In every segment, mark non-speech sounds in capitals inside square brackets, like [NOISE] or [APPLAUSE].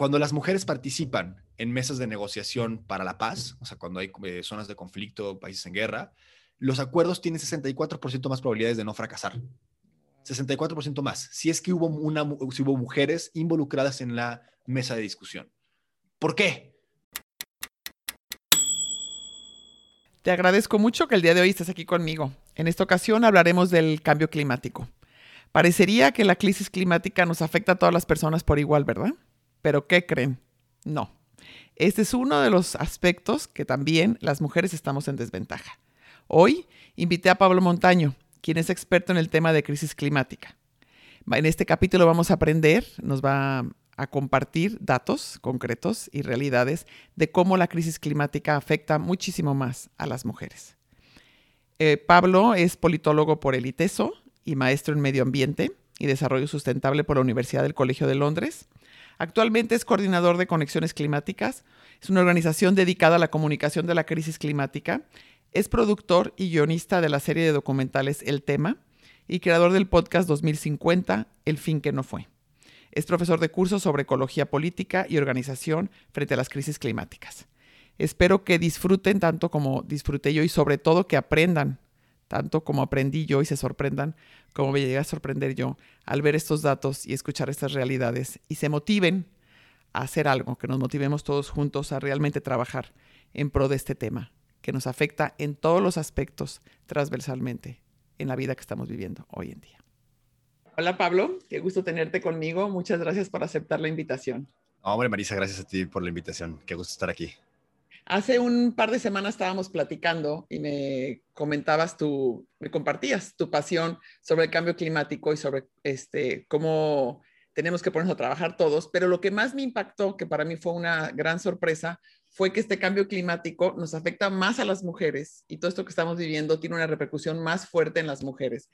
cuando las mujeres participan en mesas de negociación para la paz, o sea, cuando hay eh, zonas de conflicto, países en guerra, los acuerdos tienen 64% más probabilidades de no fracasar. 64% más, si es que hubo, una, si hubo mujeres involucradas en la mesa de discusión. ¿Por qué? Te agradezco mucho que el día de hoy estés aquí conmigo. En esta ocasión hablaremos del cambio climático. Parecería que la crisis climática nos afecta a todas las personas por igual, ¿verdad? Pero ¿qué creen? No. Este es uno de los aspectos que también las mujeres estamos en desventaja. Hoy invité a Pablo Montaño, quien es experto en el tema de crisis climática. En este capítulo vamos a aprender, nos va a compartir datos concretos y realidades de cómo la crisis climática afecta muchísimo más a las mujeres. Eh, Pablo es politólogo por el ITESO y maestro en medio ambiente y desarrollo sustentable por la Universidad del Colegio de Londres. Actualmente es coordinador de Conexiones Climáticas. Es una organización dedicada a la comunicación de la crisis climática. Es productor y guionista de la serie de documentales El Tema y creador del podcast 2050, El fin que no fue. Es profesor de cursos sobre ecología política y organización frente a las crisis climáticas. Espero que disfruten tanto como disfruté yo y sobre todo que aprendan tanto como aprendí yo y se sorprendan como me llegué a sorprender yo al ver estos datos y escuchar estas realidades y se motiven a hacer algo, que nos motivemos todos juntos a realmente trabajar en pro de este tema, que nos afecta en todos los aspectos transversalmente en la vida que estamos viviendo hoy en día. Hola Pablo, qué gusto tenerte conmigo. Muchas gracias por aceptar la invitación. Hombre, Marisa, gracias a ti por la invitación. Qué gusto estar aquí. Hace un par de semanas estábamos platicando y me comentabas tú, me compartías tu pasión sobre el cambio climático y sobre este, cómo tenemos que ponernos a trabajar todos, pero lo que más me impactó, que para mí fue una gran sorpresa, fue que este cambio climático nos afecta más a las mujeres y todo esto que estamos viviendo tiene una repercusión más fuerte en las mujeres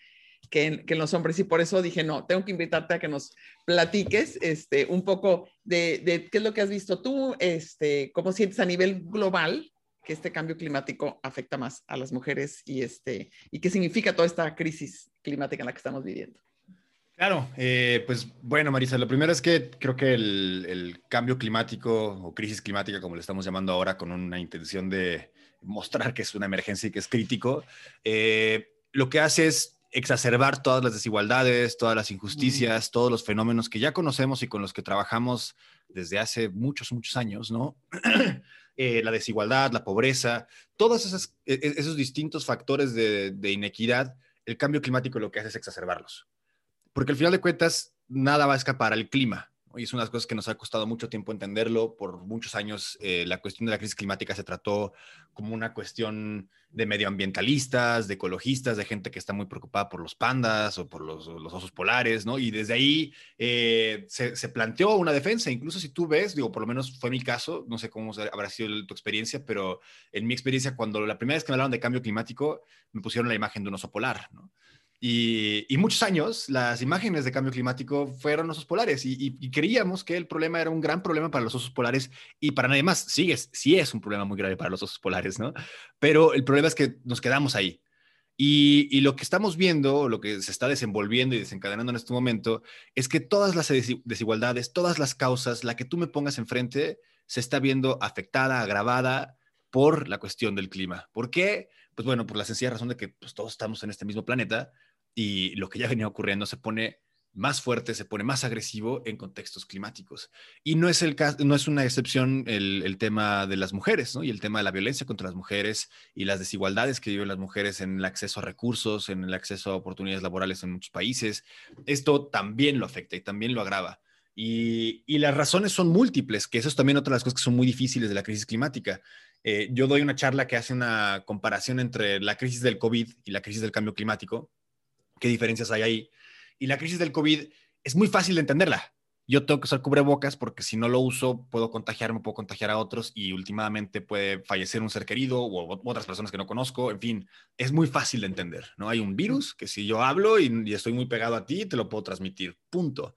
que en, los hombres y por eso dije, no, tengo que invitarte a que nos platiques este, un poco de, qué es lo que has visto tú, este, cómo sientes a nivel global que este cambio climático afecta más a las mujeres y, este, y qué significa toda esta crisis climática en la que estamos viviendo. Claro, eh, pues bueno, Marisa, lo primero es que creo que el, cambio climático o crisis climática, como le estamos llamando ahora, con una intención de mostrar que es una emergencia y que es crítico, eh, lo que hace es exacerbar todas las desigualdades, todas las injusticias, todos los fenómenos que ya conocemos y con los que trabajamos desde hace muchos, muchos años, ¿no? [CLEARS THROAT] Eh, la desigualdad, la pobreza, todos esos, e, e, esos distintos factores de, de, inequidad, el cambio climático lo que hace es exacerbarlos. Porque al final de cuentas, nada va a escapar al clima. Y es una de las cosas que nos ha costado mucho tiempo entenderlo. Por muchos años, eh, la cuestión de la crisis climática se trató como una cuestión de medioambientalistas, de ecologistas, de gente que está muy preocupada por los pandas o por los, osos polares, ¿no? Y desde ahí eh, se, se, planteó una defensa. Incluso si tú ves, digo, por lo menos fue mi caso, no sé cómo habrá sido tu experiencia, pero en mi experiencia, cuando la primera vez que me hablaron de cambio climático, me pusieron la imagen de un oso polar, ¿no? Y, muchos años las imágenes de cambio climático fueron osos polares y, creíamos que el problema era un gran problema para los osos polares y para nadie más. Sí es, sí es un problema muy grave para los osos polares, ¿no? Pero el problema es que nos quedamos ahí. Y, lo que estamos viendo, lo que se está desenvolviendo y desencadenando en este momento, es que todas las desigualdades, todas las causas, la que tú me pongas enfrente, se está viendo afectada, agravada por la cuestión del clima. ¿Por qué? Pues bueno, por la sencilla razón de que pues, todos estamos en este mismo planeta y lo que ya venía ocurriendo se pone más fuerte, se pone más agresivo en contextos climáticos. Y no es, el no es una excepción el, tema de las mujeres, ¿no? Y el tema de la violencia contra las mujeres y las desigualdades que viven las mujeres en el acceso a recursos, en el acceso a oportunidades laborales en muchos países. Esto también lo afecta y también lo agrava. Y, y las razones son múltiples, que eso es también otra de las cosas que son muy difíciles de la crisis climática. Eh, yo doy una charla que hace una comparación entre la crisis del COVID y la crisis del cambio climático qué diferencias hay ahí. Y la crisis del COVID es muy fácil de entenderla. Yo tengo que usar cubrebocas porque si no lo uso puedo contagiarme, puedo contagiar a otros y últimamente puede fallecer un ser querido o otras personas que no conozco. En fin, es muy fácil de entender, ¿no? Hay un virus que si yo hablo y, estoy muy pegado a ti, te lo puedo transmitir. Punto.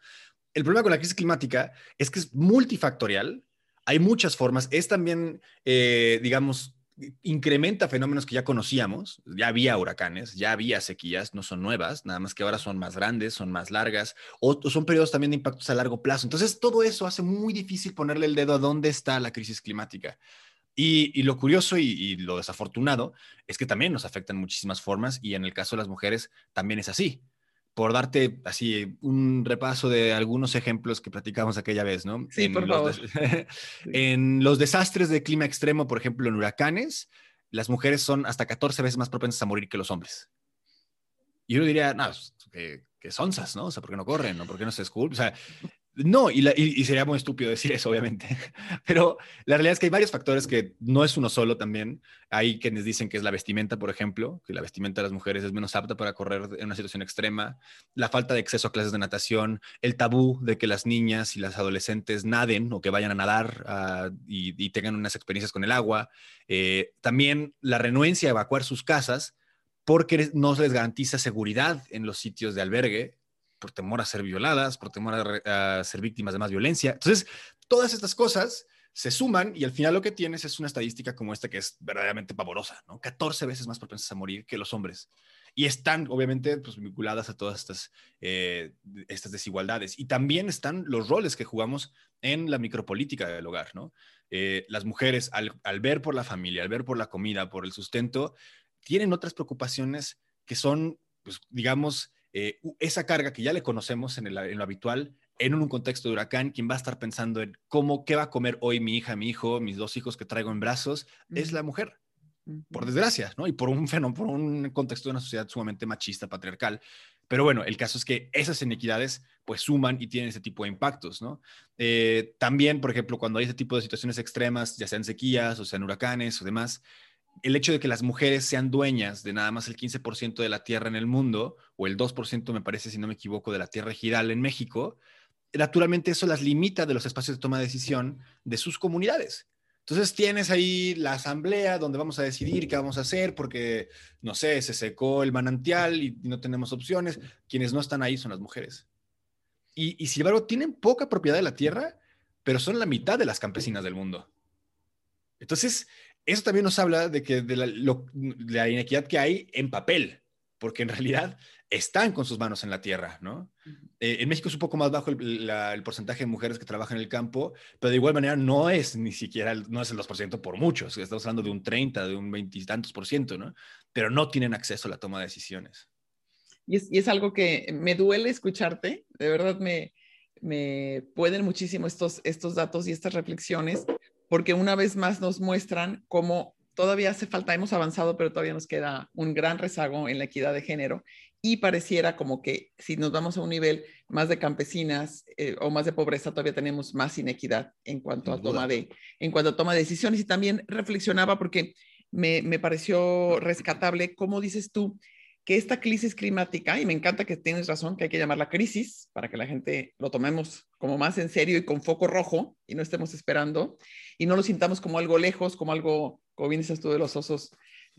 El problema con la crisis climática es que es multifactorial. Hay muchas formas. Es también, eh, digamos, incrementa fenómenos que ya conocíamos, ya había huracanes, ya había sequías, no son nuevas, nada más que ahora son más grandes, son más largas, o son periodos también de impactos a largo plazo. Entonces, todo eso hace muy difícil ponerle el dedo a dónde está la crisis climática. Y, lo curioso y, lo desafortunado es que también nos afectan muchísimas formas y en el caso de las mujeres también es así. Por darte así un repaso de algunos ejemplos que platicamos aquella vez, ¿no? Sí, por favor. [LAUGHS] [LAUGHS] en los desastres de clima extremo, por ejemplo, en huracanes, las mujeres son hasta 14 veces más propensas a morir que los hombres. Y yo diría, no, pues, que, que sonzas, ¿no? O sea, ¿por qué no corren? ¿no? ¿Por qué no se esculpen? O sea, no, y, sería muy estúpido decir eso, obviamente, [LAUGHS] pero la realidad es que hay varios factores que no es uno solo también. Hay quienes dicen que es la vestimenta, por ejemplo, que la vestimenta de las mujeres es menos apta para correr en una situación extrema, la falta de acceso a clases de natación, el tabú de que las niñas y las adolescentes naden o que vayan a nadar ah, y, tengan unas experiencias con el agua, eh, también la renuencia a evacuar sus casas porque no se les garantiza seguridad en los sitios de albergue por temor a ser violadas, por temor a, ser víctimas de más violencia. Entonces, todas estas cosas se suman y al final lo que tienes es una estadística como esta que es verdaderamente pavorosa, ¿no? 14 veces más propensas a morir que los hombres. Y están, obviamente, pues, vinculadas a todas estas, eh, estas desigualdades. Y también están los roles que jugamos en la micropolítica del hogar, ¿no? Eh, las mujeres, al, ver por la familia, al ver por la comida, por el sustento, tienen otras preocupaciones que son, pues, digamos, eh, esa carga que ya le conocemos en, lo habitual, en un contexto de huracán, quien va a estar pensando en cómo, qué va a comer hoy mi hija, mi hijo, mis dos hijos que traigo en brazos, es la mujer. Por desgracia, ¿no? Y por un fenómeno, por un contexto de una sociedad sumamente machista, patriarcal. Pero bueno, el caso es que esas inequidades pues suman y tienen ese tipo de impactos, ¿no? Eh, también, por ejemplo, cuando hay ese tipo de situaciones extremas, ya sean sequías o sean huracanes o demás, el hecho de que las mujeres sean dueñas de nada más el 15% de la tierra en el mundo, o el 2% me parece, si no me equivoco, de la tierra ejidal en México, naturalmente eso las limita de los espacios de toma de decisión de sus comunidades. Entonces tienes ahí la asamblea donde vamos a decidir qué vamos a hacer porque, no sé, se secó el manantial y no tenemos opciones. Quienes no están ahí son las mujeres. Y, y sin embargo, tienen poca propiedad de la tierra, pero son la mitad de las campesinas del mundo. Entonces, eso también nos habla de, que de, la, inequidad que hay en papel, porque en realidad están con sus manos en la tierra, ¿no? Eh, en México es un poco más bajo el, porcentaje de mujeres que trabajan en el campo, pero de igual manera no es ni siquiera, el, no es el 2% por muchos, estamos hablando de un 30, de un 20 y tantos por ciento, ¿no? Pero no tienen acceso a la toma de decisiones. Y es, y es algo que me duele escucharte, de verdad me, me pueden muchísimo estos, estos datos y estas reflexiones, porque una vez más nos muestran cómo todavía hace falta, hemos avanzado, pero todavía nos queda un gran rezago en la equidad de género y pareciera como que si nos vamos a un nivel más de campesinas eh, o más de pobreza, todavía tenemos más inequidad en cuanto, a toma, de, en cuanto a toma de decisiones. Y también reflexionaba porque me, me pareció rescatable, como dices tú, que esta crisis climática, y me encanta que tienes razón, que hay que llamarla crisis para que la gente lo tomemos como más en serio y con foco rojo y no estemos esperando y no lo sintamos como algo lejos, como algo, como bien dices tú, de los osos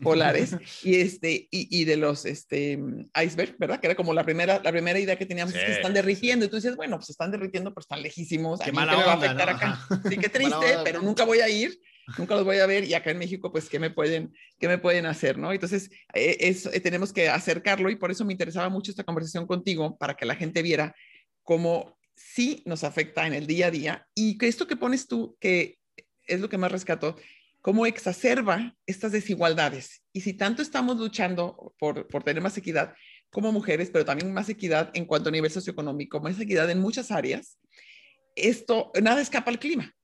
polares [LAUGHS] y este y, de los este iceberg, ¿verdad? Que era como la primera la primera idea que teníamos es que están derritiendo. Y tú dices, bueno, pues están derritiendo, pero están lejísimos. Qué mala va a afectar acá. Sí, qué [LAUGHS] triste, pero nunca voy a ir nunca los voy a ver y acá en México, pues, ¿qué me pueden, qué me pueden hacer? ¿no? Entonces, eh, eh, tenemos que acercarlo y por eso me interesaba mucho esta conversación contigo, para que la gente viera cómo sí nos afecta en el día a día y que esto que pones tú, que es lo que más rescato, cómo exacerba estas desigualdades. Y si tanto estamos luchando por, por tener más equidad como mujeres, pero también más equidad en cuanto a nivel socioeconómico, más equidad en muchas áreas, esto, nada escapa al clima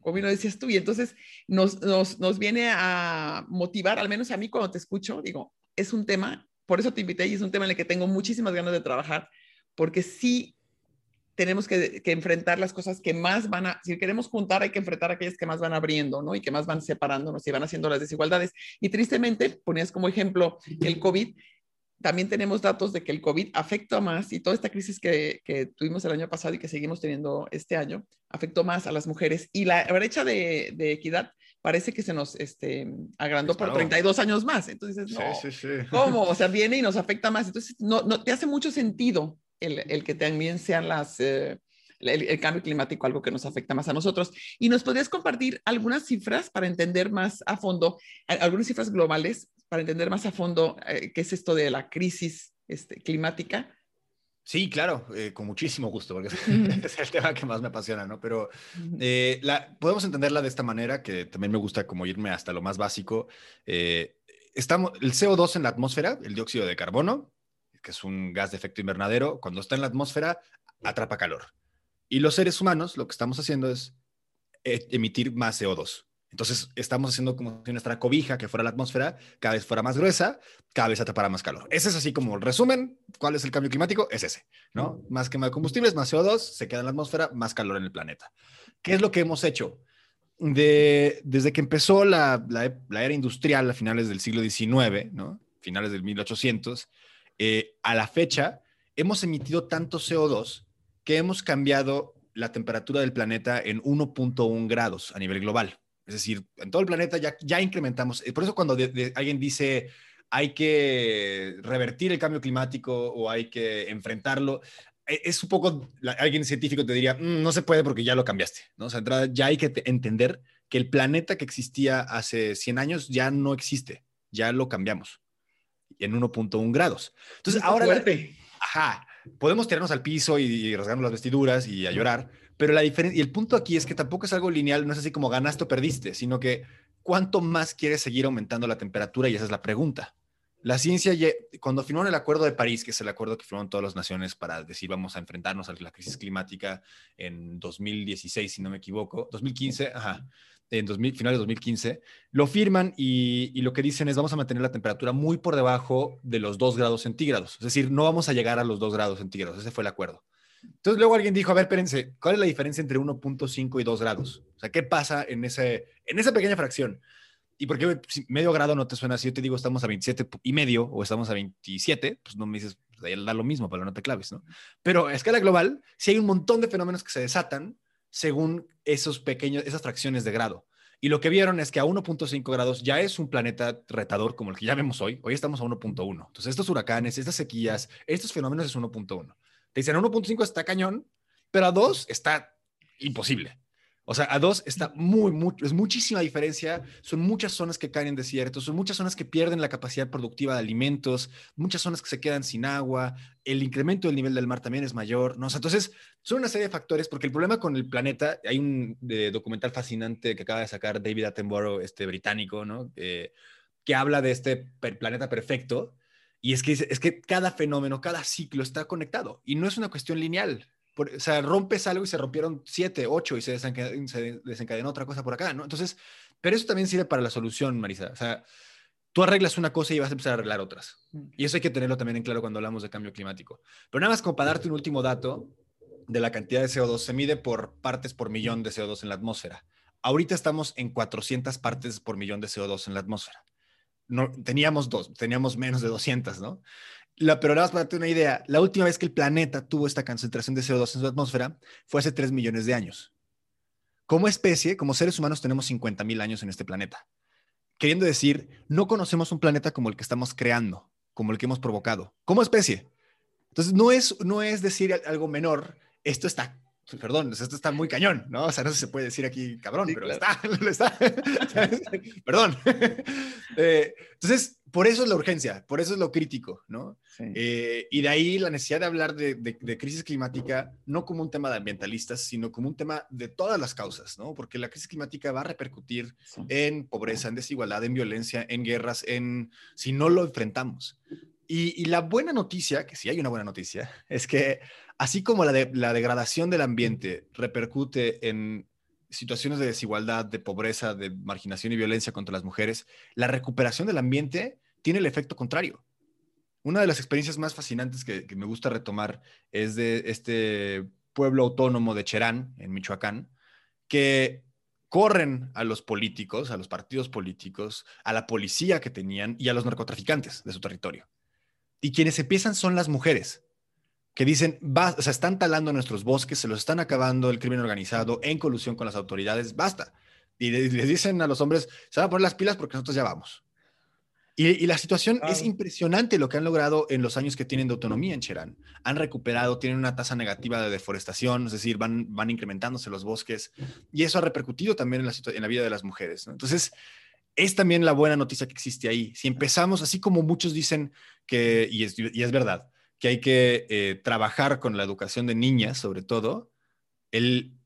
como lo decías tú, y entonces nos, nos, nos, viene a motivar, al menos a mí cuando te escucho, digo, es un tema, por eso te invité y es un tema en el que tengo muchísimas ganas de trabajar, porque sí tenemos que, que, enfrentar las cosas que más van a, si queremos juntar, hay que enfrentar aquellas que más van abriendo, ¿no? Y que más van separándonos y van haciendo las desigualdades. Y tristemente, ponías como ejemplo el COVID, también tenemos datos de que el COVID afectó más y toda esta crisis que, que, tuvimos el año pasado y que seguimos teniendo este año afectó más a las mujeres y la brecha de, de equidad parece que se nos este, agrandó por 32 años más. Entonces, no, sí, sí, sí. ¿cómo? O sea, [LAUGHS] viene y nos afecta más. Entonces, no, no te hace mucho sentido el, el que también sean las, eh, el, cambio climático algo que nos afecta más a nosotros. ¿Y nos podrías compartir algunas cifras para entender más a fondo, algunas cifras globales para entender más a fondo eh, qué es esto de la crisis este, climática? Sí, claro, eh, con muchísimo gusto, porque es [LAUGHS] el tema que más me apasiona, ¿no? Pero eh, la, podemos entenderla de esta manera, que también me gusta como irme hasta lo más básico. estamos, el CO2 en la atmósfera, el dióxido de carbono, que es un gas de efecto invernadero, cuando está en la atmósfera, atrapa calor. Y los seres humanos lo que estamos haciendo es eh, emitir más CO2. Entonces estamos haciendo como si nuestra cobija que fuera la atmósfera cada vez fuera más gruesa, cada vez atrapara más calor. Ese es así como el resumen. ¿Cuál es el cambio climático? Es ese, ¿no? Más quema de combustibles, más CO2, se queda en la atmósfera, más calor en el planeta. ¿Qué es lo que hemos hecho? De, desde que empezó la, la, era industrial a finales del siglo XIX, ¿no? finales del 1800, eh, a la fecha, hemos emitido tanto CO2 que hemos cambiado la temperatura del planeta en 1.1 grados a nivel global. Es decir, en todo el planeta ya, ya incrementamos. Por eso cuando alguien dice hay que revertir el cambio climático o hay que enfrentarlo, e, es un poco, alguien científico te diría, mm, no se puede porque ya lo cambiaste, ¿no? O sea, ya hay que entender que el planeta que existía hace 100 años ya no existe, ya lo cambiamos en 1.1 grados. Entonces, ahora... Ajá, podemos tirarnos al piso y, rasgarnos las vestiduras y a llorar, pero la diferencia, y el punto aquí es que tampoco es algo lineal, no es así como ganaste o perdiste, sino que cuánto más quieres seguir aumentando la temperatura y esa es la pregunta. La ciencia, cuando firmaron el Acuerdo de París, que es el acuerdo que firmaron todas las naciones para decir vamos a enfrentarnos a la crisis climática en 2016, si no me equivoco, 2015, ajá, en 2000, finales de 2015, lo firman y, lo que dicen es vamos a mantener la temperatura muy por debajo de los 2 grados centígrados. Es decir, no vamos a llegar a los 2 grados centígrados. Ese fue el acuerdo. Entonces luego alguien dijo, a ver, espérense, ¿cuál es la diferencia entre 1.5 y 2 grados? O sea, ¿qué pasa en, ese, en esa pequeña fracción? ¿Y por qué medio grado no te suena así? Yo te digo, estamos a 27 y medio o estamos a 27, pues no me dices, pues da lo mismo, pero no te claves, ¿no? Pero a escala global, si hay un montón de fenómenos que se desatan según esos pequeños, esas fracciones de grado. Y lo que vieron es que a 1.5 grados ya es un planeta retador como el que ya vemos hoy. Hoy estamos a 1.1. Entonces, estos huracanes, estas sequías, estos fenómenos es 1.1. Te dicen a 1.5 está cañón, pero a 2 está imposible. O sea, a dos está muy, mucho, es muchísima diferencia. Son muchas zonas que caen en desiertos, son muchas zonas que pierden la capacidad productiva de alimentos, muchas zonas que se quedan sin agua, el incremento del nivel del mar también es mayor, ¿no? entonces, son una serie de factores, porque el problema con el planeta, hay un documental fascinante que acaba de sacar David Attenborough, este británico, ¿no? Eh, que habla de este planeta perfecto, y es que, es que cada fenómeno, cada ciclo está conectado, y no es una cuestión lineal o sea, rompes algo y se rompieron siete, ocho y se desencadenó, otra cosa por acá, ¿no? Entonces, pero eso también sirve para la solución, Marisa. O sea, tú arreglas una cosa y vas a empezar a arreglar otras. Mm. Y eso hay que tenerlo también en claro cuando hablamos de cambio climático. Pero nada más como para darte un último dato de la cantidad de CO2, se mide por partes por millón de CO2 en la atmósfera. Ahorita estamos en 400 partes por millón de CO2 en la atmósfera. No, teníamos dos, teníamos menos de 200, ¿no? La, pero nada más para darte una idea, la última vez que el planeta tuvo esta concentración de CO2 en su atmósfera fue hace 3 millones de años. Como especie, como seres humanos, tenemos 50 mil años en este planeta. Queriendo decir, no conocemos un planeta como el que estamos creando, como el que hemos provocado, como especie. Entonces, no es, no es decir algo menor, esto está perdón, esto está muy cañón, ¿no? O sea, no se puede decir aquí cabrón, pero está, [LAUGHS] está. [LAUGHS] perdón. [LAUGHS] Eh, entonces, por eso es la urgencia, por eso es lo crítico, ¿no? Eh, y de ahí la necesidad de hablar de, crisis climática, no como un tema de ambientalistas, sino como un tema de todas las causas, ¿no? Porque la crisis climática va a repercutir en pobreza, en desigualdad, en violencia, en guerras, en si no lo enfrentamos. Y, y la buena noticia, que sí hay una buena noticia, es que así como la, la degradación del ambiente repercute en situaciones de desigualdad, de pobreza, de marginación y violencia contra las mujeres, la recuperación del ambiente tiene el efecto contrario. Una de las experiencias más fascinantes que, me gusta retomar es de este pueblo autónomo de Cherán, en Michoacán, que corren a los políticos, a los partidos políticos, a la policía que tenían y a los narcotraficantes de su territorio. Y quienes empiezan son las mujeres que dicen, va, o sea, están talando nuestros bosques, se los están acabando el crimen organizado en colusión con las autoridades, basta. Y les, dicen a los hombres, se van a poner las pilas porque nosotros ya vamos. Y, la situación es impresionante lo que han logrado en los años que tienen de autonomía en Cherán. Han recuperado, tienen una tasa negativa de deforestación, es decir, van, van incrementándose los bosques y eso ha repercutido también en la, en la vida de las mujeres. Entonces, es también la buena noticia que existe ahí. Si empezamos, así como muchos dicen que, y es, y es verdad, que hay que eh, trabajar con la educación de niñas, sobre todo,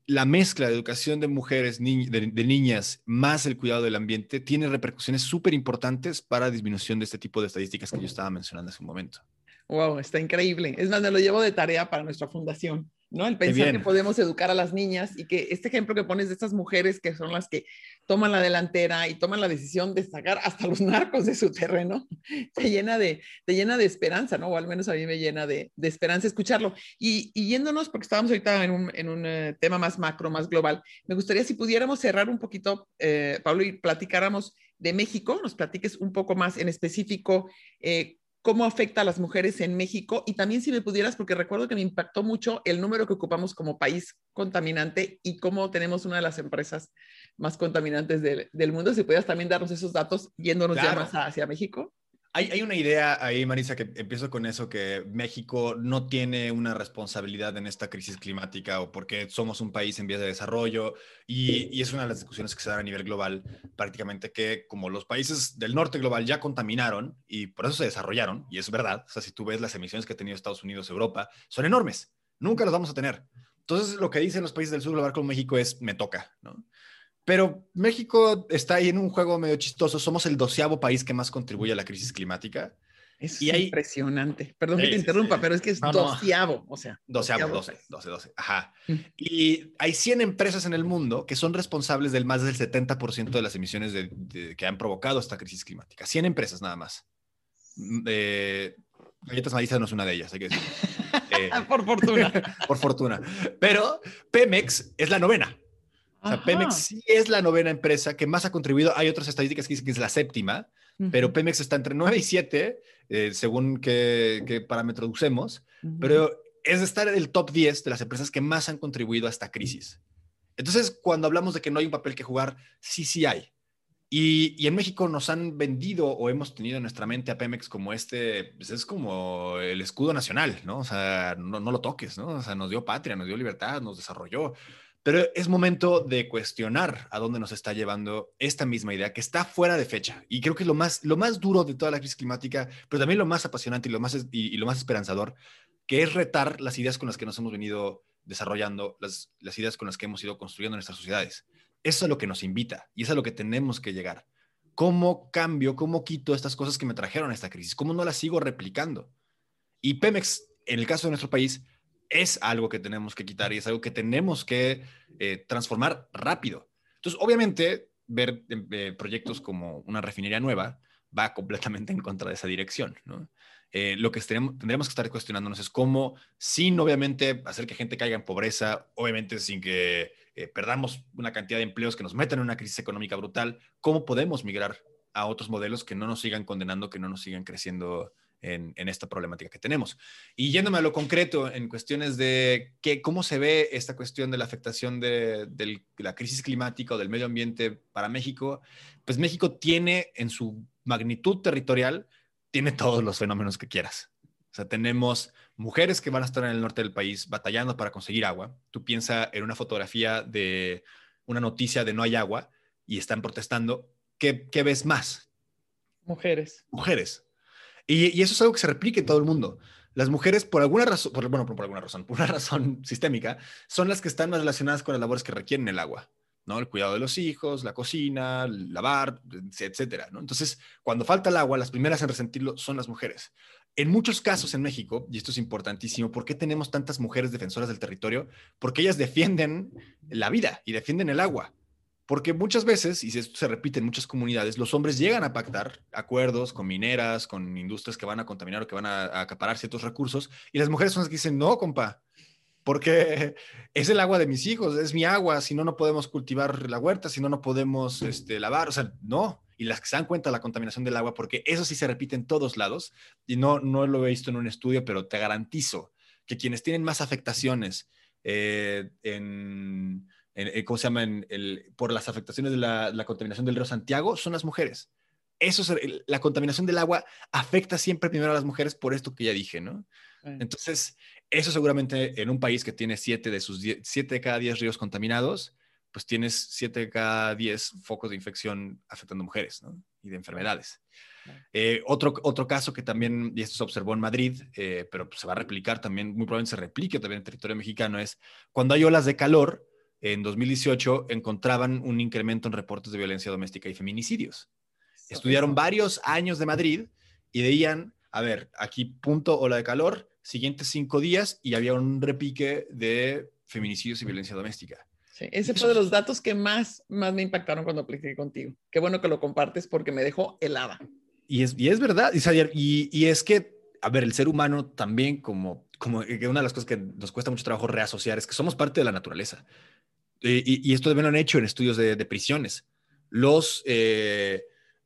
la mezcla de educación de mujeres, de, niñas, más el cuidado del ambiente, tiene repercusiones súper importantes para disminución de este tipo de estadísticas que yo estaba mencionando hace un momento. Wow, está increíble. Es más, me lo llevo de tarea para nuestra fundación. ¿No? El pensar que podemos educar a las niñas y que este ejemplo que pones de estas mujeres que son las que toman la delantera y toman la decisión de sacar hasta los [LAUGHS] narcos de su terreno, te llena de, te llena de esperanza, ¿no? O al menos a mí me llena de, de esperanza escucharlo. Y, yéndonos, porque estábamos ahorita en un, en un eh, tema más macro, más global, me gustaría si pudiéramos cerrar un poquito, eh, Pablo, y platicáramos de México, nos platiques un poco más en específico eh, cómo afecta a las mujeres en México y también si me pudieras, porque recuerdo que me impactó mucho el número que ocupamos como país contaminante y cómo tenemos una de las empresas más contaminantes del, mundo. Si pudieras también darnos esos datos yéndonos ya más hacia México. Hay, una idea ahí, Marisa, que empiezo con eso, que México no tiene una responsabilidad en esta crisis climática o porque somos un país en vías de desarrollo y, es una de las discusiones que se dan a nivel global, prácticamente que como los países del norte global ya contaminaron y por eso se desarrollaron, y es verdad, o sea, si tú ves las emisiones que ha tenido Estados Unidos, Europa, son enormes, nunca las vamos a tener. Entonces, lo que dicen los países del sur global como México es, me toca, ¿no? Pero México está ahí en un juego medio chistoso. Somos el doceavo país que más contribuye a la crisis climática. Es impresionante. Perdón que te interrumpa, pero es que es doceavo, o sea. Doceavo, doce, doce, doce. Ajá. Mm. Y hay 100 empresas en el mundo que son responsables del más del 70% de las emisiones que han provocado esta crisis climática. 100 empresas nada más. Eh, Galletas Marisa no es una de ellas, hay que decir. [LAUGHS] Eh, por fortuna. [LAUGHS] por fortuna. Pero Pemex es la novena. O sea, Pemex sí es la novena empresa que más ha contribuido. Hay otras estadísticas que dicen que es la séptima, pero Pemex está entre 9 y 7, eh, según qué, parámetro usemos. Pero es estar en el top 10 de las empresas que más han contribuido a esta crisis. Entonces, cuando hablamos de que no hay un papel que jugar, sí, sí hay. Y, y, en México nos han vendido o hemos tenido en nuestra mente a Pemex como este, pues es como el escudo nacional, ¿no? O sea, no, no, lo toques, ¿no? O sea, nos dio patria, nos dio libertad, nos desarrolló. Pero es momento de cuestionar a dónde nos está llevando esta misma idea que está fuera de fecha. Y creo que lo más, lo más duro de toda la crisis climática, pero también lo más apasionante y lo más, y, lo más esperanzador, que es retar las ideas con las que nos hemos venido desarrollando, las, las ideas con las que hemos ido construyendo nuestras sociedades. Eso es lo que nos invita y es a lo que tenemos que llegar. ¿Cómo cambio, cómo quito estas cosas que me trajeron a esta crisis? ¿Cómo no las sigo replicando? Y Pemex, en el caso de nuestro país, es algo que tenemos que quitar y es algo que tenemos que eh, transformar rápido. Entonces, obviamente, ver eh, proyectos como una refinería nueva va completamente en contra de esa dirección. Eh, lo que tendríamos que estar cuestionándonos es cómo, sin obviamente hacer que gente caiga en pobreza, obviamente sin que perdamos una cantidad de empleos que nos metan en una crisis económica brutal, cómo podemos migrar a otros modelos que no nos sigan condenando, que no nos sigan creciendo en, esta problemática que tenemos. Y yéndome a lo concreto, en cuestiones de qué, cómo se ve esta cuestión de la afectación de, la crisis climática o del medio ambiente para México, pues México tiene en su magnitud territorial, tiene todos los fenómenos que quieras. O sea, tenemos mujeres que van a estar en el norte del país batallando para conseguir agua. Tú piensa en una fotografía de una noticia de no hay agua y están protestando. ¿Qué, qué ves más? Mujeres. Mujeres. Y, eso es algo que se replica en todo el mundo. Las mujeres, por alguna razón, bueno, por, alguna razón, [LAUGHS] por una razón sistémica, son las que están más relacionadas con las labores que requieren el agua. ¿no? El cuidado de los hijos, la cocina, lavar, etcétera, ¿no? Entonces, cuando falta el agua, las primeras en resentirlo son las mujeres. En muchos casos en México, y esto es importantísimo, ¿por qué tenemos tantas mujeres defensoras del territorio? Porque ellas defienden la vida y defienden el agua. Porque muchas veces, y esto se repite en muchas comunidades, los hombres llegan a pactar acuerdos con mineras, con industrias que van a contaminar o que van a, acaparar ciertos recursos, y las mujeres son las que dicen, no, compa, porque [LAUGHS] es el agua de mis hijos, es mi agua, si no, no podemos cultivar la huerta, si no, no podemos este, lavar, o sea, no. Y las que se dan cuenta de la contaminación del agua, porque eso sí se repite en todos lados, y no, no lo he visto en un estudio, pero te garantizo que quienes tienen más afectaciones eh, en eh, ¿cómo se llama? el, por las afectaciones de la, contaminación del río Santiago son las mujeres. eso la contaminación del agua afecta siempre primero a las mujeres por esto que ya dije, ¿no? Entonces, eso seguramente en un país que tiene siete de sus siete de cada diez ríos contaminados, pues tienes siete de cada diez focos de infección afectando mujeres, ¿no? Y de enfermedades. Eh, otro, otro caso que también, y esto se observó en Madrid, eh, pero se va a replicar también, muy probablemente se replique también en territorio mexicano, es cuando hay olas de calor, en 2018 encontraban un incremento en reportes de violencia doméstica y feminicidios. Estudiaron varios años de Madrid y veían, a ver, aquí punto ola de calor, siguientes cinco días y había un repique de feminicidios y violencia doméstica. Sí, ese fue de los datos que más, más me impactaron cuando apliqué contigo. Qué bueno que lo compartes porque me dejó helada. Y es, y es verdad, y, y es que, a ver, el ser humano también, como, como una de las cosas que nos cuesta mucho trabajo reasociar, es que somos parte de la naturaleza. Y, y esto también lo han hecho en estudios de, de prisiones. Los, eh,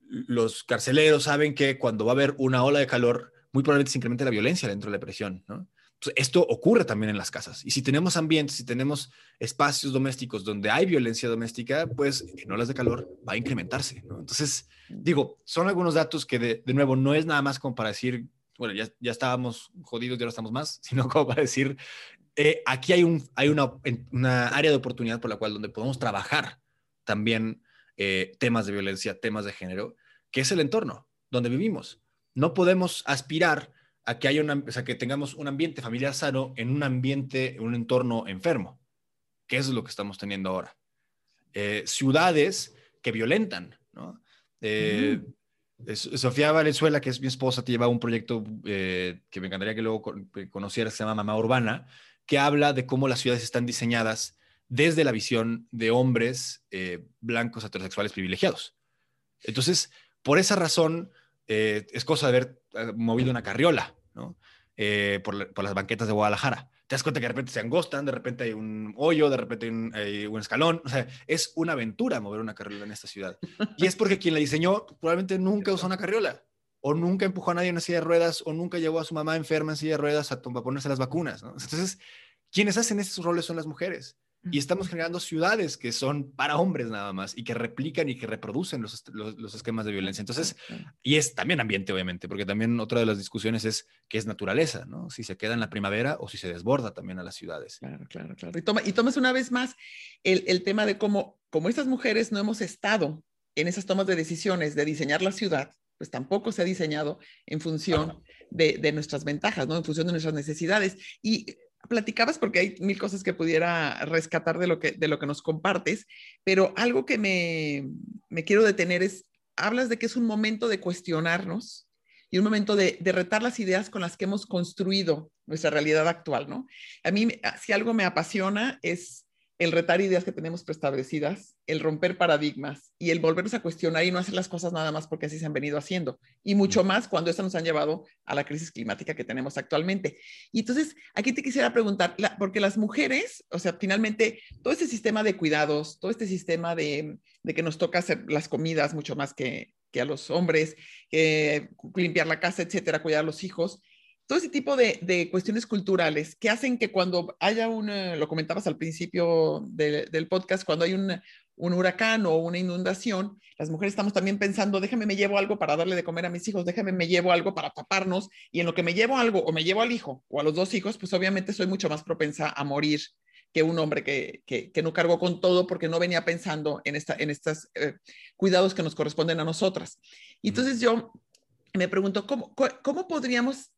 los carceleros saben que cuando va a haber una ola de calor, muy probablemente se incremente la violencia dentro de la prisión, ¿no? esto ocurre también en las casas. Y si tenemos ambientes, si tenemos espacios domésticos donde hay violencia doméstica, pues en olas de calor va a incrementarse. Entonces, digo, son algunos datos que de, nuevo no es nada más como para decir, bueno, ya, ya estábamos jodidos y ahora estamos más, [LAUGHS] sino como para decir, eh, aquí hay, un, hay una, una, área de oportunidad por la cual donde podemos trabajar también eh, temas de violencia, temas de género, que es el entorno donde vivimos. No podemos aspirar a que haya una, o sea, que tengamos un ambiente familiar sano en un ambiente, en un entorno enfermo, que es lo que estamos teniendo ahora. Eh, ciudades que violentan, ¿no? Eh, Sofía Valenzuela, que es mi esposa, te lleva un proyecto eh, que me encantaría que luego conocieras, se llama Mamá Urbana, que habla de cómo las ciudades están diseñadas desde la visión de hombres blancos heterosexuales privilegiados. Entonces, por esa razón, es cosa de haber movido una carriola, eh, por, las banquetas de Guadalajara. Te das cuenta que de repente se angostan, de repente hay un hoyo, de repente hay un, escalón. O sea, es una aventura mover una carriola en esta ciudad. Y es porque quien la diseñó probablemente nunca usó una carriola, o nunca empujó a nadie en una silla de ruedas, o nunca llevó a su mamá enferma en silla de ruedas a, a ponerse las vacunas. Entonces, quienes hacen esos roles son las mujeres. Y estamos generando ciudades que son para hombres nada más y que replican y que reproducen los, los, esquemas de violencia. Entonces, y es también ambiente, obviamente, porque también otra de las discusiones es qué es naturaleza, ¿no? Si se queda en la primavera o si se desborda también a las ciudades. Claro, claro, claro. Y, toma, y tomas una vez más el, el tema de cómo, como estas mujeres no hemos estado en esas tomas de decisiones de diseñar la ciudad, pues tampoco se ha diseñado en función de, de, nuestras ventajas, ¿no? En función de nuestras necesidades. Y platicabas porque hay mil cosas que pudiera rescatar de lo que, de lo que nos compartes, pero algo que me, me quiero detener es, hablas de que es un momento de cuestionarnos y un momento de, de, retar las ideas con las que hemos construido nuestra realidad actual, ¿no? A mí, si algo me apasiona es el retar ideas que tenemos preestablecidas, el romper paradigmas y el volvernos a cuestionar y no hacer las cosas nada más porque así se han venido haciendo. Y mucho más cuando estas nos han llevado a la crisis climática que tenemos actualmente. Y entonces, aquí te quisiera preguntar, porque las mujeres, o sea, finalmente, todo este sistema de cuidados, todo este sistema de, que nos toca hacer las comidas mucho más que, que a los hombres, limpiar la casa, etcétera, cuidar a los hijos, todo ese tipo de, cuestiones culturales que hacen que cuando haya un, lo comentabas al principio del podcast, cuando hay un, huracán o una inundación, las mujeres estamos también pensando, déjame me llevo algo para darle de comer a mis hijos, déjame me llevo algo para taparnos, y en lo que me llevo algo o me llevo al hijo o a los dos hijos, pues obviamente soy mucho más propensa a morir que un hombre que, no cargó con todo porque no venía pensando en, esta, en estos eh, cuidados que nos corresponden a nosotras. Y entonces yo me pregunto, ¿cómo, cómo podríamos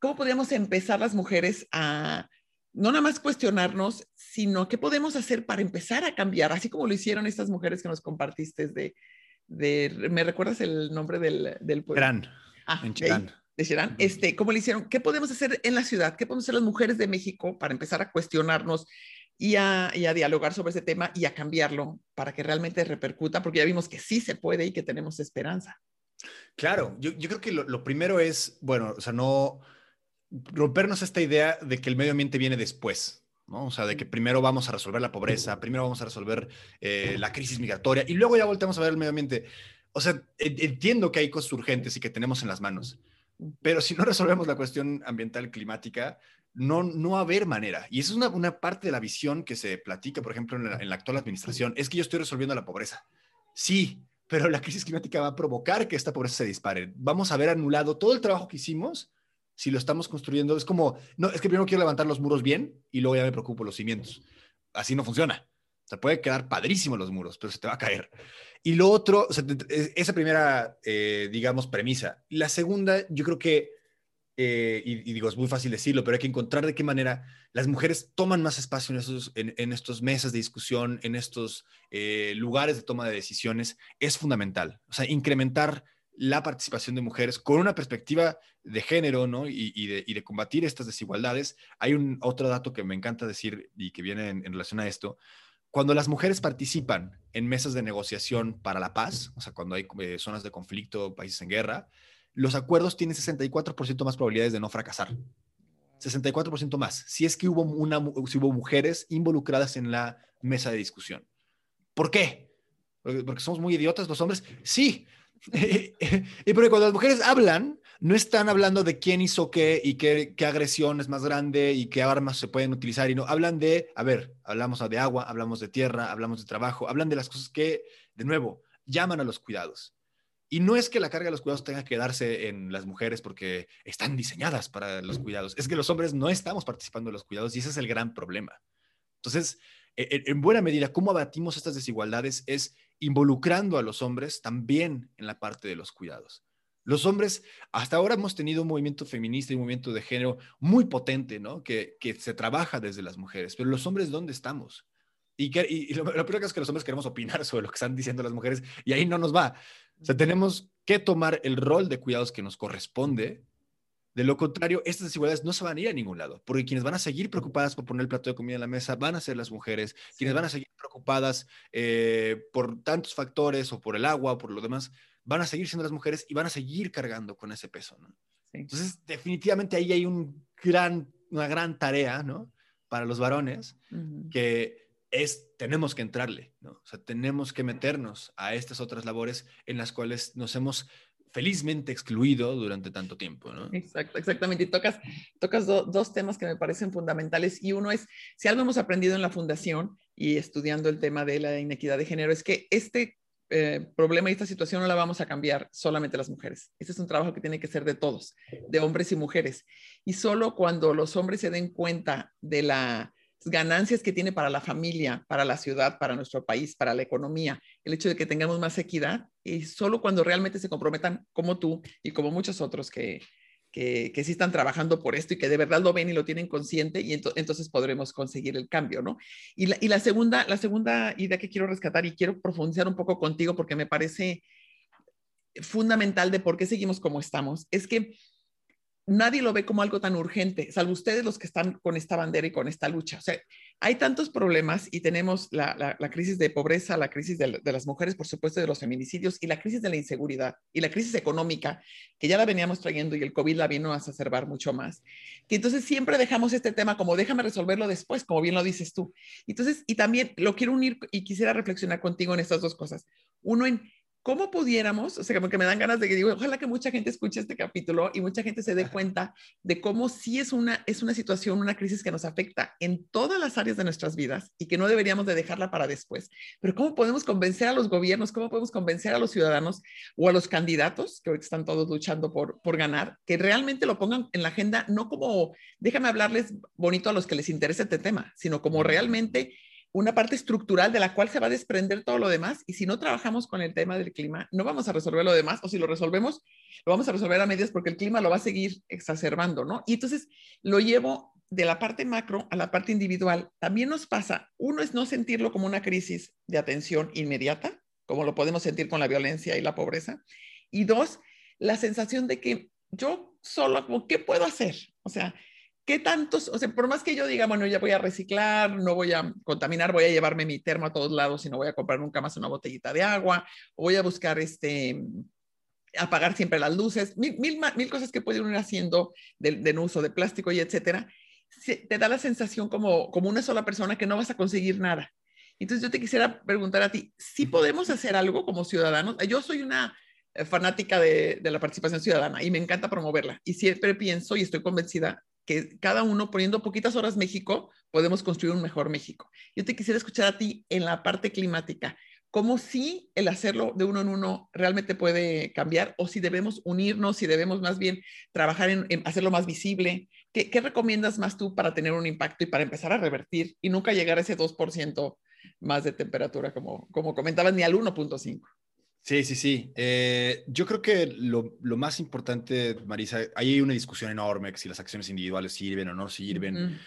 ¿cómo podríamos empezar las mujeres a no nada más cuestionarnos, sino qué podemos hacer para empezar a cambiar, así como lo hicieron estas mujeres que nos compartiste de, de ¿me recuerdas el nombre del, del pueblo? Ah, en Cherán. De, de Este, ¿Cómo lo hicieron? ¿Qué podemos hacer en la ciudad? ¿Qué podemos hacer las mujeres de México para empezar a cuestionarnos y a, y a, dialogar sobre ese tema y a cambiarlo para que realmente repercuta? Porque ya vimos que sí se puede y que tenemos esperanza. Claro, yo, yo creo que lo, lo, primero es, bueno, o sea, no rompernos esta idea de que el medio ambiente viene después, ¿no? O sea, de que primero vamos a resolver la pobreza, primero vamos a resolver eh, la crisis migratoria y luego ya volvemos a ver el medio ambiente. O sea, entiendo que hay cosas urgentes y que tenemos en las manos, pero si no resolvemos la cuestión ambiental climática, no, no va a haber manera. Y esa es una, una, parte de la visión que se platica, por ejemplo, en la, en la actual administración, es que yo estoy resolviendo la pobreza. Sí, pero la crisis climática va a provocar que esta pobreza se dispare. Vamos a ver anulado todo el trabajo que hicimos si lo estamos construyendo. Es como, no, es que primero quiero levantar los muros bien y luego ya me preocupo los cimientos. Así no funciona. Se puede quedar padrísimo los muros, pero se te va a caer. Y lo otro, esa primera, eh, digamos, premisa. La segunda, yo creo que eh, y, digo, es muy fácil decirlo, pero hay que encontrar de qué manera las mujeres toman más espacio en estos, en, estos mesas de discusión, en estos eh, lugares de toma de decisiones, es fundamental. O sea, incrementar la participación de mujeres con una perspectiva de género, ¿no? Y, de, combatir estas desigualdades. Hay un otro dato que me encanta decir y que viene en, relación a esto. Cuando las mujeres participan en mesas de negociación para la paz, o sea, cuando hay eh, zonas de conflicto, países en guerra, los acuerdos tienen 64% más probabilidades de no fracasar. 64% más, si es que hubo, una, si hubo mujeres involucradas en la mesa de discusión. ¿Por qué? ¿Porque somos muy idiotas los hombres? Sí. [LAUGHS] y porque cuando las mujeres hablan, no están hablando de quién hizo qué y qué, qué, agresión es más grande y qué armas se pueden utilizar, y no, hablan de, a ver, hablamos de agua, hablamos de tierra, hablamos de trabajo, hablan de las cosas que, de nuevo, llaman a los cuidados. Y no es que la carga de los cuidados tenga que darse en las mujeres porque están diseñadas para los cuidados, es que los hombres no estamos participando en los cuidados y ese es el gran problema. Entonces, en buena medida, cómo abatimos estas desigualdades es involucrando a los hombres también en la parte de los cuidados. Los hombres, hasta ahora hemos tenido un movimiento feminista y un movimiento de género muy potente, ¿no? Que, que se trabaja desde las mujeres, pero los hombres, ¿dónde estamos? Y, que, y, lo, lo, peor es que los hombres queremos opinar [LAUGHS] sobre lo que están diciendo las mujeres y ahí no nos va. O sea, tenemos que tomar el rol de cuidados que nos corresponde. De lo contrario, estas desigualdades no se van a ir a ningún lado, porque quienes van a seguir preocupadas por poner el plato de comida en la mesa van a ser las mujeres, quienes van a seguir preocupadas eh, por tantos factores o por el agua o por lo demás, van a seguir siendo las mujeres y van a seguir cargando con ese peso. ¿no? Entonces, definitivamente ahí hay un gran, una gran tarea ¿no? para los varones que es, tenemos que entrarle, ¿no? O sea, tenemos que meternos a estas otras labores en las cuales nos hemos felizmente excluido durante tanto tiempo, ¿no? Exacto, exactamente. Y tocas, tocas dos temas que me parecen fundamentales. Y uno es, si algo hemos aprendido en la fundación y estudiando el tema de la inequidad de género, es que este eh, problema y esta situación no la vamos a cambiar solamente las mujeres. Este es un trabajo que tiene que ser de todos, de hombres y mujeres. Y solo cuando los hombres se den cuenta de la ganancias que tiene para la familia, para la ciudad, para nuestro país, para la economía, el hecho de que tengamos más equidad y solo cuando realmente se comprometan como tú y como muchos otros que, que, sí están trabajando por esto y que de verdad lo ven y lo tienen consciente y entonces podremos conseguir el cambio, ¿no? Y la, y la, segunda, la segunda idea que quiero rescatar y quiero profundizar un poco contigo porque me parece fundamental de por qué seguimos como estamos, es que nadie lo ve como algo tan urgente, salvo ustedes los que están con esta bandera y con esta lucha. O sea, hay tantos problemas y tenemos la, crisis de pobreza, la crisis de, las mujeres, por supuesto, de los feminicidios y la crisis de la inseguridad y la crisis económica, que ya la veníamos trayendo y el COVID la vino a exacerbar mucho más. Que entonces siempre dejamos este tema como déjame resolverlo después, como bien lo dices tú. Entonces, y también lo quiero unir y quisiera reflexionar contigo en estas dos cosas. Uno en ¿cómo pudiéramos? O sea, como que me dan ganas de que digo, ojalá que mucha gente escuche este capítulo y mucha gente se dé cuenta de cómo sí es una, es una situación, una crisis que nos afecta en todas las áreas de nuestras vidas y que no deberíamos de dejarla para después. Pero ¿cómo podemos convencer a los gobiernos, cómo podemos convencer a los ciudadanos o a los candidatos, que ahorita están todos luchando por, por ganar, que realmente lo pongan en la agenda, no como, déjame hablarles bonito a los que les interesa este tema, sino como realmente una parte estructural de la cual se va a desprender todo lo demás. Y si no trabajamos con el tema del clima, no vamos a resolver lo demás, o si lo resolvemos, lo vamos a resolver a medias porque el clima lo va a seguir exacerbando, ¿no? Y entonces lo llevo de la parte macro a la parte individual. También nos pasa, uno es no sentirlo como una crisis de atención inmediata, como lo podemos sentir con la violencia y la pobreza. Y dos, la sensación de que yo solo, ¿qué puedo hacer? O sea, ¿qué tantos, o sea, por más que yo diga, bueno, ya voy a reciclar, no voy a contaminar, voy a llevarme mi termo a todos lados y no voy a comprar nunca más una botellita de agua, o voy a buscar este, apagar siempre las luces, mil, mil, cosas que pueden ir haciendo de, no uso de plástico y etcétera, te da la sensación como, como una sola persona que no vas a conseguir nada. Entonces yo te quisiera preguntar a ti, ¿si podemos hacer algo como ciudadanos? Yo soy una eh, fanática de, de, la participación ciudadana y me encanta promoverla. Y siempre pienso y estoy convencida que cada uno poniendo poquitas horas México, podemos construir un mejor México. Yo te quisiera escuchar a ti en la parte climática. cómo sí el hacerlo de uno en uno realmente puede cambiar o si debemos unirnos, si debemos más bien trabajar en, hacerlo más visible. ¿Qué, ¿Qué, recomiendas más tú para tener un impacto y para empezar a revertir y nunca llegar a ese 2% más de temperatura como, como comentabas, ni al 1.5? Sí, sí, sí. Eh, yo creo que lo, lo, más importante, Marisa, ahí hay una discusión enorme si las acciones individuales sirven o no sirven.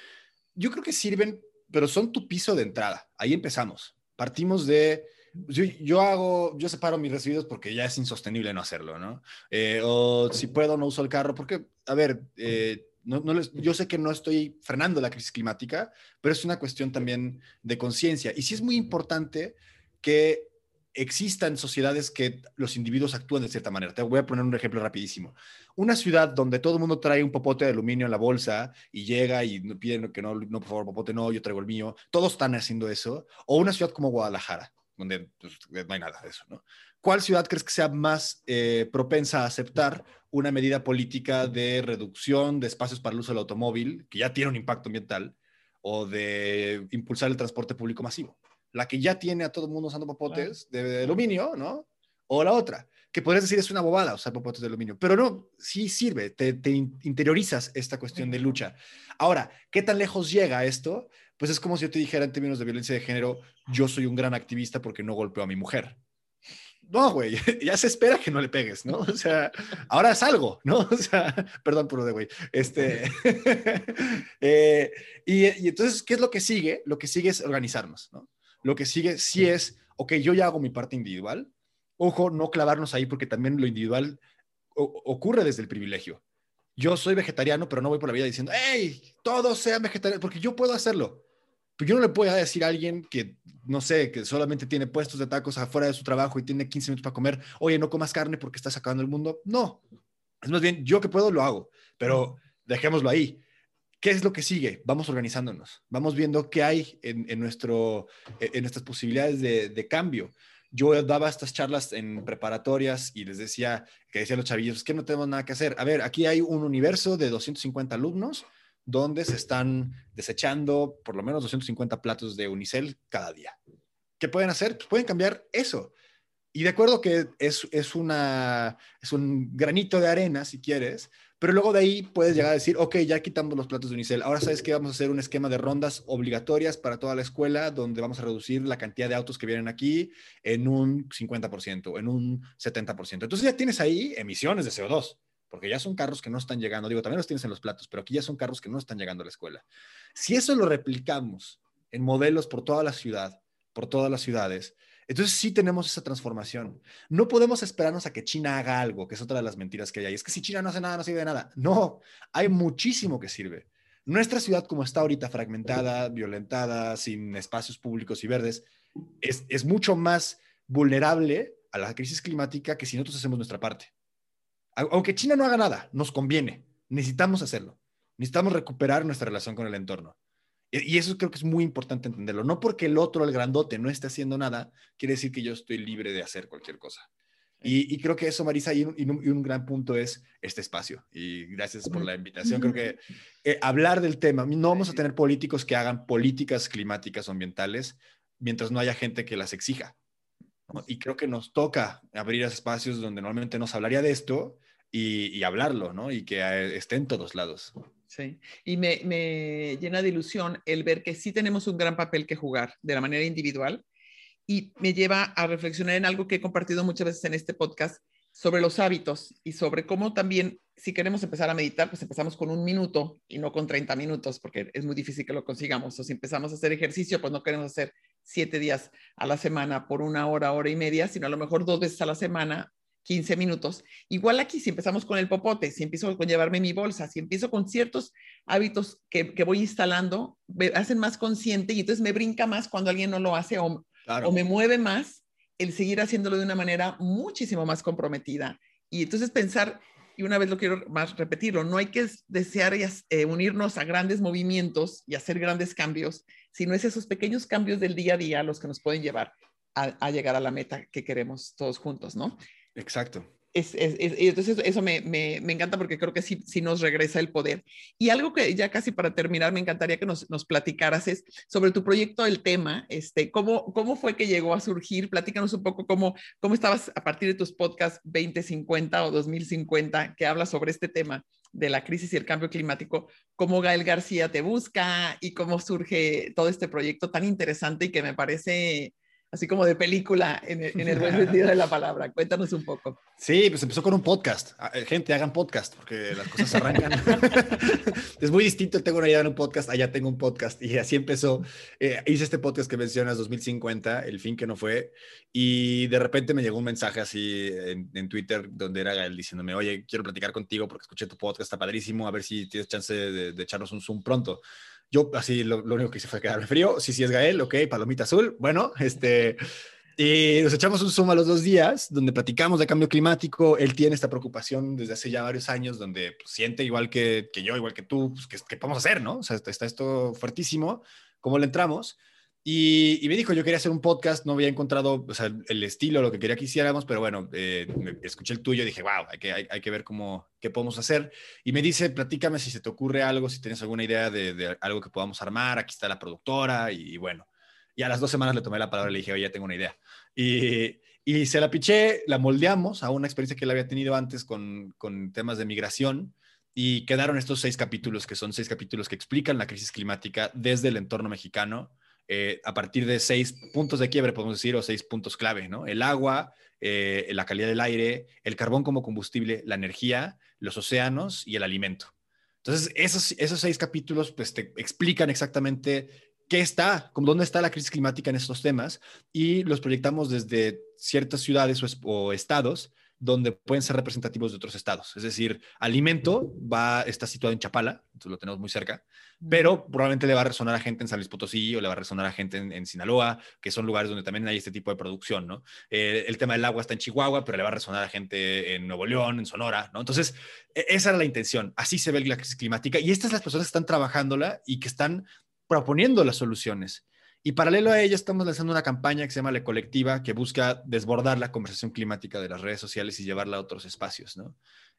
Yo creo que sirven, pero son tu piso de entrada. Ahí empezamos. Partimos de yo, yo, hago, yo separo mis residuos porque ya es insostenible no hacerlo, ¿no? Eh, o si puedo, no uso el carro, porque, a ver, eh, no, no les, yo sé que no estoy frenando la crisis climática, pero es una cuestión también de conciencia. Y sí es muy importante que existan sociedades que los individuos actúen de cierta manera. Te voy a poner un ejemplo rapidísimo. Una ciudad donde todo el mundo trae un popote de aluminio en la bolsa y llega y piden que no, no, por favor, popote no, yo traigo el mío. Todos están haciendo eso. O una ciudad como Guadalajara, donde pues, no hay nada de eso. ¿Cuál ciudad crees que sea más eh, propensa a aceptar una medida política de reducción de espacios para el uso del automóvil, que ya tiene un impacto ambiental, o de impulsar el transporte público masivo? La que ya tiene a todo el mundo usando popotes de, aluminio, ¿no? O la otra, que podrías decir es una bobada usar popotes de aluminio, pero no, sí sirve, te, te interiorizas esta cuestión de lucha. Ahora, ¿qué tan lejos llega esto? pues es como si yo te dijera en términos de violencia de género, yo soy un gran activista porque no golpeo a mi mujer. No, güey, [LAUGHS] ya se espera que no le pegues, ¿no? O sea, ahora es algo, ¿no? [LAUGHS] O sea, perdón por lo de güey. Este, [LAUGHS] eh, y, y, entonces, ¿qué es lo que sigue? Lo que sigue es organizarnos, ¿no? Lo que sigue sí es, ok, yo ya hago mi parte individual. Ojo, no clavarnos ahí porque también lo individual ocurre desde el privilegio. Yo soy vegetariano, pero no voy por la vida diciendo, hey, todos sean vegetarianos, porque yo puedo hacerlo. Pero yo no le puedo decir a alguien que, no sé, que solamente tiene puestos de tacos afuera de su trabajo y tiene 15 minutos para comer, oye, no comas carne porque estás acabando el mundo. No. Es más bien, yo que puedo lo hago, pero dejémoslo ahí. ¿Qué es lo que sigue? Vamos organizándonos, vamos viendo qué hay en, nuestro, en nuestras posibilidades de, de cambio yo daba estas charlas en preparatorias y les decía, que decían los chavillos, que no tenemos nada que hacer. A ver, aquí hay un universo de 250 alumnos donde se están desechando por lo menos 250 platos de unicel cada día. ¿Qué pueden hacer? Pues pueden cambiar eso. Y de acuerdo que es, es, una, es un granito de arena, si quieres, pero luego de ahí puedes llegar a decir, ok, ya quitamos los platos de unicel. Ahora sabes que vamos a hacer un esquema de rondas obligatorias para toda la escuela, donde vamos a reducir la cantidad de autos que vienen aquí en un 50%, en un 70%. Entonces ya tienes ahí emisiones de CO2 porque ya son carros que no están llegando, digo, también los tienes en los platos, pero aquí ya son carros que no están llegando a la escuela. Si eso lo replicamos en modelos por toda la ciudad, por todas las ciudades, entonces sí tenemos esa transformación. No podemos esperarnos a que China haga algo, que es otra de las mentiras que hay. Es que si China no hace nada, no sirve de nada. No, hay muchísimo que sirve. Nuestra ciudad como está ahorita fragmentada, violentada, sin espacios públicos y verdes, es, es mucho más vulnerable a la crisis climática que si nosotros hacemos nuestra parte. Aunque China no haga nada, nos conviene. Necesitamos hacerlo. Necesitamos recuperar nuestra relación con el entorno. Y eso creo que es muy importante entenderlo. No porque el otro, el grandote, no esté haciendo nada, quiere decir que yo estoy libre de hacer cualquier cosa. Y, creo que eso, Marisa, y un, gran punto es este espacio. Y gracias por la invitación. Creo que [LAUGHS] eh, hablar del tema, no vamos a tener políticos que hagan políticas climáticas o ambientales mientras no haya gente que las exija. Y creo que nos toca abrir espacios donde normalmente nos hablaría de esto y, y hablarlo, ¿no? Y que eh, esté en todos lados. Sí, y me, me, llena de ilusión el ver que sí tenemos un gran papel que jugar de la manera individual y me lleva a reflexionar en algo que he compartido muchas veces en este podcast sobre los hábitos y sobre cómo también si queremos empezar a meditar, pues empezamos con un minuto y no con 30 minutos, porque es muy difícil que lo consigamos. O si empezamos a hacer ejercicio, pues no queremos hacer siete días a la semana por una hora, hora y media, sino a lo mejor dos veces a la semana 15 minutos. Igual aquí, si empezamos con el popote, si empiezo con llevarme mi bolsa, si empiezo con ciertos hábitos que, voy instalando, me hacen más consciente y entonces me brinca más cuando alguien no lo hace o, o me mueve más el seguir haciéndolo de una manera muchísimo más comprometida. Y entonces pensar, y una vez lo quiero más repetirlo, no hay que desear eh, unirnos a grandes movimientos y hacer grandes cambios, sino es esos pequeños cambios del día a día los que nos pueden llevar a, a llegar a la meta que queremos todos juntos, ¿no? Exacto. Es, entonces eso me, me, encanta porque creo que sí, sí, nos regresa el poder. Y algo que ya casi para terminar me encantaría que nos, nos platicaras es sobre tu proyecto El Tema, este, ¿cómo, ¿cómo fue que llegó a surgir? Platícanos un poco cómo, cómo estabas a partir de tus podcasts 2050 o 2050 que hablas sobre este tema de la crisis y el cambio climático, cómo Gael García te busca y cómo surge todo este proyecto tan interesante y que me parece así como de película en el, buen [LAUGHS] sentido de la palabra. Cuéntanos un poco. Sí, pues empezó con un podcast. Ah, eh, gente, hagan podcast porque las cosas arrancan. [LAUGHS] es muy distinto. Tengo una idea en un podcast, allá tengo un podcast y así empezó. Eh, hice este podcast que mencionas, 2050, el fin que no fue. Y de repente me llegó un mensaje así en, Twitter donde era él diciéndome, oye, quiero platicar contigo porque escuché tu podcast, está padrísimo, a ver si tienes chance de, de echarnos un Zoom pronto. Yo así lo, único que hice fue quedarme frío. Sí, sí es Gael, ok, palomita azul. Bueno, este... Y nos echamos un Zoom a los dos días, donde platicamos de cambio climático. Él tiene esta preocupación desde hace ya varios años, donde pues, siente igual que, que, yo, igual que tú, pues, que, que podemos hacer, ¿no? O sea, está esto fuertísimo. ¿Cómo le entramos? Y, me dijo, yo quería hacer un podcast, no había encontrado el estilo, lo que quería que hiciéramos, pero bueno, eh, escuché el tuyo y dije, wow, hay que, hay, que ver cómo, qué podemos hacer. Y me dice, platícame si se te ocurre algo, si tienes alguna idea de, algo que podamos armar, aquí está la productora y, bueno. Y a las dos semanas le tomé la palabra y le dije, oye, ya tengo una idea. Y, y se la piché, la moldeamos a una experiencia que él había tenido antes con, con temas de migración y quedaron estos seis capítulos, que son seis capítulos que explican la crisis climática desde el entorno mexicano eh, a partir de seis puntos de quiebre, podemos decir, o seis puntos clave, ¿no? El agua, eh, la calidad del aire, el carbón como combustible, la energía, los océanos y el alimento. Entonces, esos, esos seis capítulos pues, te explican exactamente qué está, dónde está la crisis climática en estos temas y los proyectamos desde ciertas ciudades o estados donde pueden ser representativos de otros estados. Es decir, alimento va, está situado en Chapala, entonces lo tenemos muy cerca, pero probablemente le va a resonar a gente en San Luis Potosí o le va a resonar a gente en, Sinaloa, que son lugares donde también hay este tipo de producción, ¿no? Eh, el tema del agua está en Chihuahua, pero le va a resonar a gente en Nuevo León, en Sonora, ¿no? Entonces, e, esa era la intención. Así se ve la crisis climática y estas son las personas que están trabajándola y que están proponiendo las soluciones. Y paralelo a ello, estamos lanzando una campaña que se llama La Colectiva, que busca desbordar la conversación climática de las redes sociales y llevarla a otros espacios, ¿no?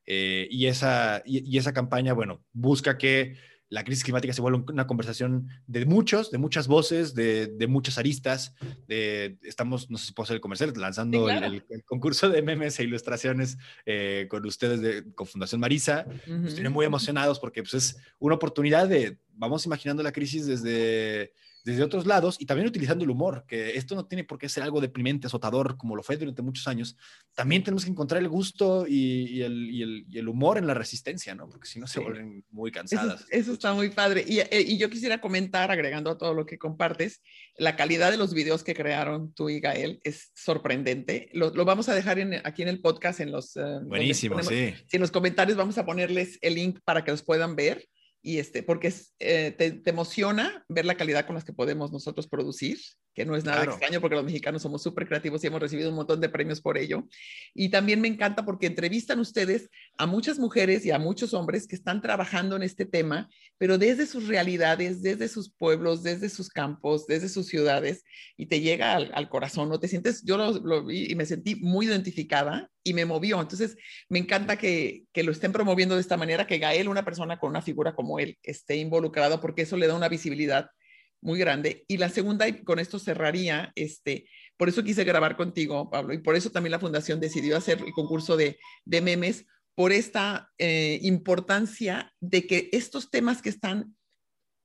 Eh, y, esa, y, esa campaña, bueno, busca que la crisis climática se vuelva una conversación de muchos, de muchas voces, de, de muchas aristas. De, estamos, no sé si puedo hacer el comercial, lanzando el, concurso de memes e ilustraciones eh, con ustedes, de, con Fundación Marisa. Nos tienen muy emocionados porque pues, es una oportunidad de, vamos imaginando la crisis desde desde otros lados y también utilizando el humor, que esto no tiene por qué ser algo deprimente, azotador, como lo fue durante muchos años. También tenemos que encontrar el gusto y, el, humor en la resistencia, ¿no? Porque si no se vuelven muy cansadas. Eso, está muy padre. Eh, y, yo quisiera comentar, agregando a todo lo que compartes, la calidad de los videos que crearon tú y Gael es sorprendente. Lo, vamos a dejar aquí en el podcast, en los... Eh, Buenísimo, sí. en los comentarios vamos a ponerles el link para que los puedan ver y este, porque eh, te, emociona ver la calidad con las que podemos nosotros producir, que no es nada extraño porque los mexicanos somos súper creativos y hemos recibido un montón de premios por ello. Y también me encanta porque entrevistan ustedes a muchas mujeres y a muchos hombres que están trabajando en este tema, pero desde sus realidades, desde sus pueblos, desde sus campos, desde sus ciudades, y te llega al, corazón, ¿no? Te sientes, yo lo vi y me sentí muy identificada y me movió. Entonces, me encanta que, que, lo estén promoviendo de esta manera, que Gael, una persona con una figura como él, esté involucrado, porque eso le da una visibilidad muy grande. Y la segunda, y con esto cerraría, este, por eso quise grabar contigo, Pablo, y por eso también la Fundación decidió hacer el concurso de, de memes, por esta eh, importancia de que estos temas que están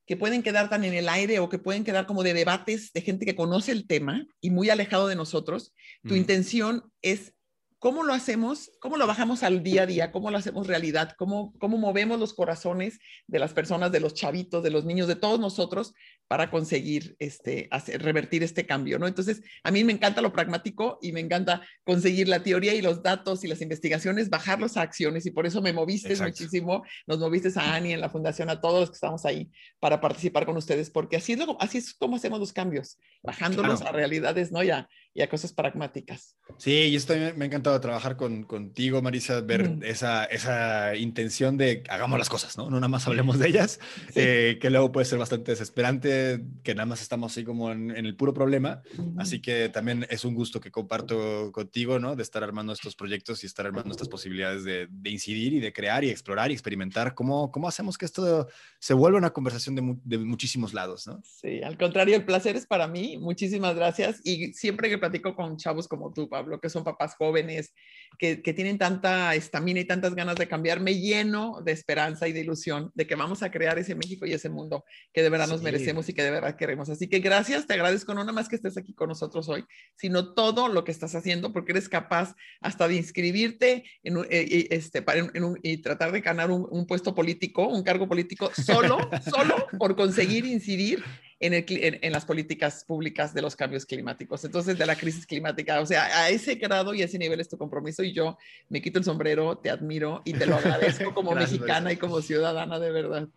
que pueden quedar tan en el aire o que pueden quedar como de debates de gente que conoce el tema y muy alejado de nosotros, tu intención es ¿Cómo lo hacemos? ¿Cómo lo bajamos al día a día? ¿Cómo lo hacemos realidad? ¿Cómo, cómo movemos los corazones de las personas, de los chavitos, de los niños, de todos nosotros para conseguir este, hacer, revertir este cambio? ¿no? Entonces, a mí me encanta lo pragmático y me encanta conseguir la teoría y los datos y las investigaciones, bajarlos a acciones y por eso me moviste muchísimo, nos moviste a Ani en la fundación, a todos los que estamos ahí para participar con ustedes, porque así es, así es como hacemos los cambios, bajándolos a realidades, ¿no? Ya, y a cosas pragmáticas. Sí, y esto me ha encantado trabajar con, contigo, Marisa, ver esa, esa intención de hagamos las cosas, ¿no? No nada más hablemos de ellas, eh, que luego puede ser bastante desesperante, que nada más estamos así como en, el puro problema. Así que también es un gusto que comparto contigo, ¿no? De estar armando estos proyectos y estar armando estas posibilidades de, de incidir y de crear y explorar y experimentar cómo, cómo hacemos que esto se vuelva una conversación de, de muchísimos lados, ¿no? Sí, al contrario, el placer es para mí. Muchísimas gracias. Y siempre que platico con chavos como tú, Pablo, que son papás jóvenes, que, que tienen tanta estamina y tantas ganas de cambiar, me lleno de esperanza y de ilusión de que vamos a crear ese México y ese mundo que de verdad nos merecemos y que de verdad queremos. Así que gracias, te agradezco no nada más que estés aquí con nosotros hoy, sino todo lo que estás haciendo, porque eres capaz hasta de inscribirte en, eh, este, para, y tratar de ganar un, un puesto político, un cargo político, solo, [LAUGHS] solo por conseguir incidir en, el, en, las políticas públicas de los cambios climáticos. Entonces, de la crisis climática, o sea, a ese grado y a ese nivel es tu compromiso y yo me quito el sombrero, te admiro y te lo agradezco como [LAUGHS] mexicana y como ciudadana de verdad.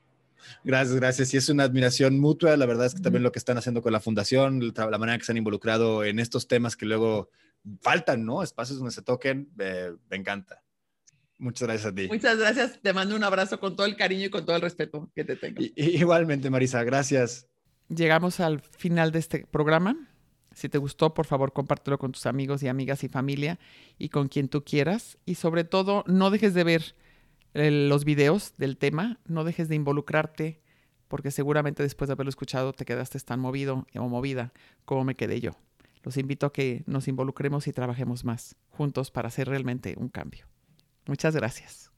Gracias, gracias. Y es una admiración mutua. La verdad es que también lo que están haciendo con la fundación, la manera que se han involucrado en estos temas que luego faltan, ¿no? Espacios donde se toquen, eh, me encanta. Muchas gracias a ti. Muchas gracias. Te mando un abrazo con todo el cariño y con todo el respeto que te tengo. igualmente, Marisa. Gracias llegamos al final de este programa. Si te gustó, por favor, compártelo con tus amigos y amigas y familia y con quien tú quieras. Y sobre todo, no dejes de ver los videos del tema, no dejes de involucrarte, porque seguramente después de haberlo escuchado te quedaste tan movido o movida como me quedé yo. Los invito a que nos involucremos y trabajemos más juntos para hacer realmente un cambio. Muchas gracias.